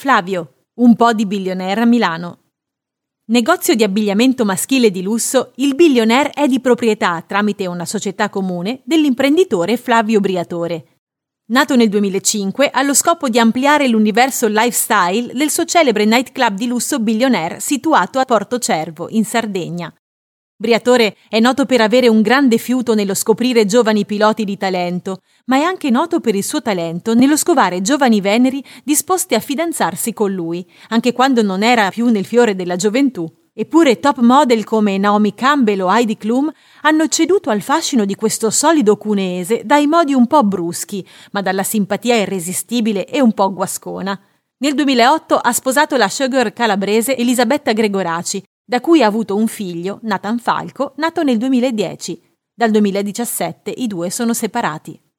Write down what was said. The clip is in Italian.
Flavio, un po' di billionaire a Milano. Negozio di abbigliamento maschile di lusso, il billionaire è di proprietà, tramite una società comune, dell'imprenditore Flavio Briatore. Nato nel 2005, ha lo scopo di ampliare l'universo lifestyle del suo celebre nightclub di lusso Billionaire situato a Porto Cervo, in Sardegna. Briatore è noto per avere un grande fiuto nello scoprire giovani piloti di talento, ma è anche noto per il suo talento nello scovare giovani veneri disposti a fidanzarsi con lui, anche quando non era più nel fiore della gioventù. Eppure top model come Naomi Campbell o Heidi Klum hanno ceduto al fascino di questo solido cuneese dai modi un po' bruschi, ma dalla simpatia irresistibile e un po' guascona. Nel 2008 ha sposato la sugar calabrese Elisabetta Gregoraci, da cui ha avuto un figlio, Nathan Falco, nato nel 2010. Dal 2017 i due sono separati.